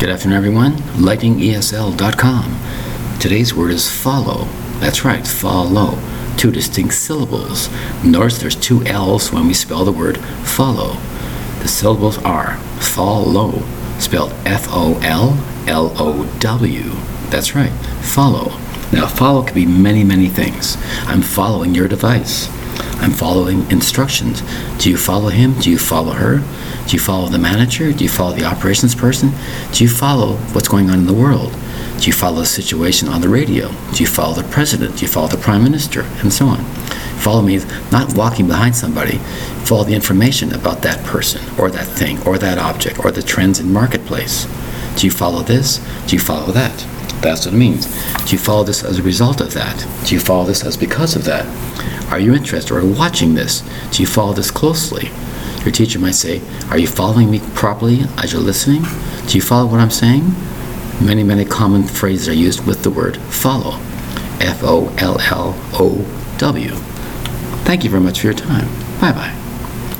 Good afternoon, everyone. LightningESL.com. Today's word is follow. That's right, follow. Two distinct syllables. Notice there's two L's when we spell the word follow. The syllables are follow, spelled F O L L O W. That's right, follow. Now, follow can be many, many things. I'm following your device. I'm following instructions. Do you follow him? Do you follow her? Do you follow the manager? Do you follow the operations person? Do you follow what's going on in the world? Do you follow the situation on the radio? Do you follow the president? Do you follow the prime minister? And so on. Follow means not walking behind somebody. Follow the information about that person or that thing or that object or the trends in marketplace. Do you follow this? Do you follow that? That's what it means. Do you follow this as a result of that? Do you follow this as because of that? Are you interested or watching this? Do you follow this closely? Your teacher might say, Are you following me properly as you're listening? Do you follow what I'm saying? Many, many common phrases are used with the word follow. F O L L O W. Thank you very much for your time. Bye bye.